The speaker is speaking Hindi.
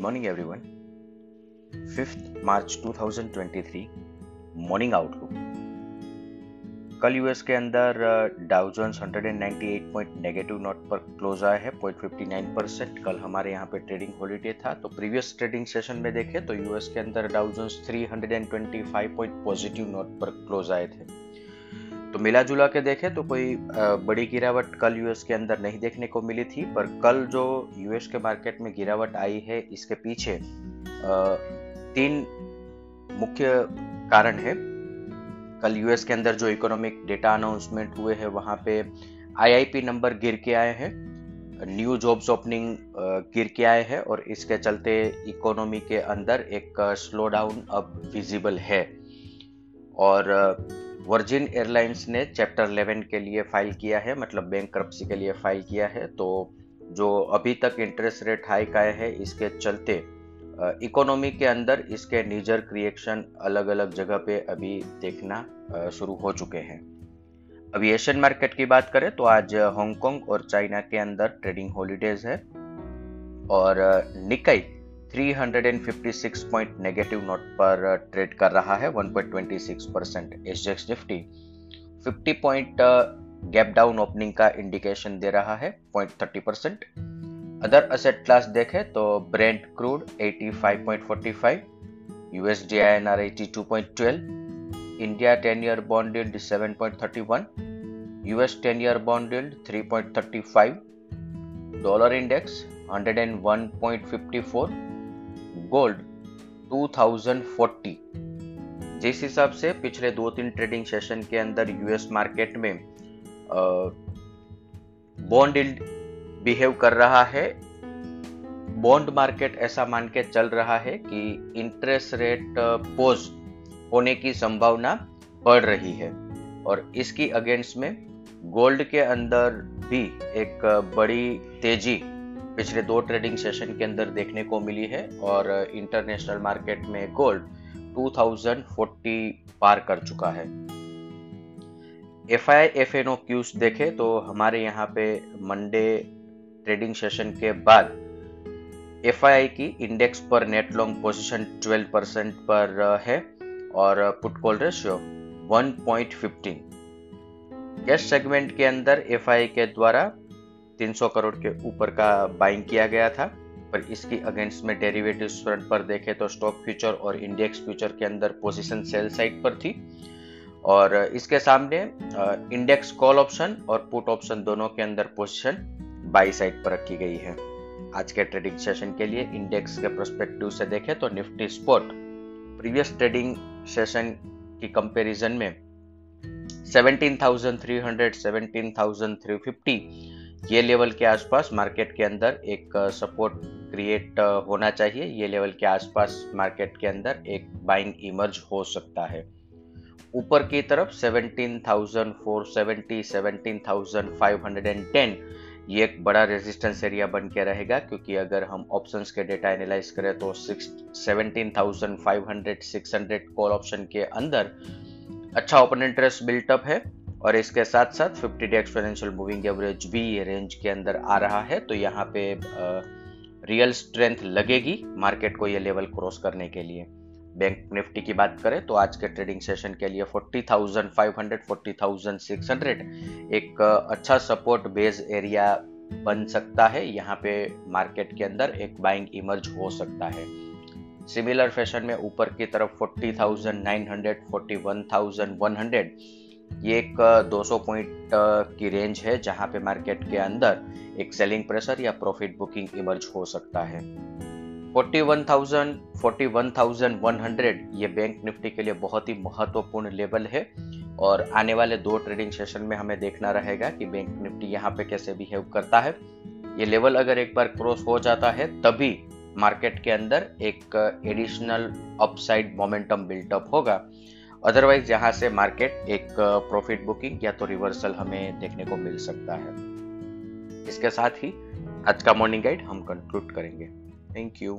Morning everyone fifth March 2023 morning outlook कल यूएस के अंदर Dow Jones 198 point negative note पर क्लोज आया है 0.59 परसेंट कल हमारे यहाँ पे ट्रेडिंग हॉलीडे था तो प्रीवियस ट्रेडिंग सेशन में देखें तो यूएस के अंदर Dow Jones 325 point positive note पर क्लोज आए थे। तो मिला जुला के देखें तो कोई बड़ी गिरावट कल यूएस के अंदर नहीं देखने को मिली थी, पर कल जो यूएस के मार्केट में गिरावट आई है, इसके पीछे तीन मुख्य कारण है। कल यूएस के अंदर जो इकोनॉमिक डेटा अनाउंसमेंट हुए हैं, वहाँ पे आईआईपी नंबर गिर के आए हैं, न्यू जॉब्स ओपनिंग गिर के आए हैं, और इसके चलते इकोनॉमी के अंदर एक स्लो डाउन अब विजिबल है। और वर्जिन एयरलाइंस ने चैप्टर 11 के लिए फ़ाइल किया है मतलब बैंक के लिए फ़ाइल किया है। तो जो अभी तक इंटरेस्ट रेट हाइक आए हैं, इसके चलते इकोनॉमी के अंदर इसके नीजर क्रिएशन अलग अलग जगह पे अभी देखना शुरू हो चुके हैं। अभी एशियन मार्केट की बात करें तो आज हांगकांग और चाइना के अंदर ट्रेडिंग हॉलीडेज है। और निकाई 356 पॉइंट नेगेटिव नोट पर ट्रेड कर रहा है 1.26 percent SGX Nifty 50 point gap down opening का इंडिकेशन दे रहा है 0.30 परसेंट अदर असेट क्लास देखें तो Brent crude 85.45 USD INR 82.12 India 10 year bond yield 7.31 US 10 year bond yield 3.35 dollar index 101.54 gold 2040 जिस हिसाब से पिछले दो तीन ट्रेडिंग सेशन के अंदर यूएस मार्केट में बॉन्ड बिहेव कर रहा है, बॉन्ड मार्केट ऐसा मान के चल रहा है कि इंटरेस्ट रेट पोज होने की संभावना बढ़ रही है। और इसकी अगेंस्ट में गोल्ड के अंदर भी एक बड़ी तेज़ी पिछले दो ट्रेडिंग सेशन के अंदर देखने को मिली है और इंटरनेशनल मार्केट में गोल्ड 2040 पार कर चुका है। F I F and O cues देखे तो हमारे यहाँ पे मंडे ट्रेडिंग सेशन के बाद एफ़ आई आई की इंडेक्स पर नेट लॉन्ग पोजीशन 12 परसेंट पर है और put call ratio 1.15 cash segment के अंदर एफ़ के द्वारा 300 करोड़ के ऊपर का बाइंग किया गया था पर इसकी अगेंस्ट में डेरिवेटिव फ्रंट पर देखें तो स्टॉक फ्यूचर और इंडेक्स फ्यूचर के अंदर पोजीशन सेल साइड पर थी। और इसके सामने इंडेक्स कॉल ऑप्शन और पुट ऑप्शन दोनों के अंदर पोजीशन बाई साइड पर रखी गई है। आज के ट्रेडिंग सेशन के लिए इंडेक्स के प्रोस्पेक्टिव से देखें तो Nifty spot previous trading session की कंपैरिजन में 17,300, 17,350 ये लेवल के आसपास मार्केट के अंदर एक सपोर्ट क्रिएट होना चाहिए। ये लेवल के आसपास मार्केट के अंदर एक बाइंग इमर्ज हो सकता है। ऊपर की तरफ़ 17,470, 17,510 ये एक बड़ा रेजिस्टेंस एरिया बन के रहेगा क्योंकि अगर हम ऑप्शंस के डेटा एनालाइज करें तो 17,500, 600 कॉल ऑप्शन के अंदर अच्छा ओपन इंटरेस्ट बिल्टअप है। और इसके साथ साथ 50 डे एक्सपोनेंशियल मूविंग एवरेज भी ये रेंज के अंदर आ रहा है तो यहाँ पे रियल स्ट्रेंथ लगेगी मार्केट को ये लेवल क्रॉस करने के लिए। बैंक निफ्टी की बात करें तो आज के ट्रेडिंग सेशन के लिए 40,500 40,600 एक अच्छा सपोर्ट बेस एरिया बन सकता है। यहाँ पे मार्केट के अंदर एक बाइंग इमर्ज हो सकता है। सिमिलर फ़ैशन में ऊपर की तरफ़ 40,900 41,100 ये एक 200 पॉइंट की रेंज है जहाँ पे मार्केट के अंदर एक सेलिंग प्रेशर या प्रॉफिट बुकिंग इमर्ज हो सकता है। 41,000 41,100 ये बैंक निफ्टी के लिए बहुत ही महत्वपूर्ण लेवल है और आने वाले दो ट्रेडिंग सेशन में हमें देखना रहेगा कि बैंक निफ्टी यहाँ पे कैसे बिहेव करता है। ये लेवल अगर एक बार क्रॉस हो जाता है तभी मार्केट के अंदर एक additional upside momentum built up होगा। अदरवाइज़ यहाँ से मार्केट एक प्रॉफिट बुकिंग या तो रिवर्सल हमें देखने को मिल सकता है। इसके साथ ही आज का मॉर्निंग गाइड हम कंक्लूड करेंगे। Thank you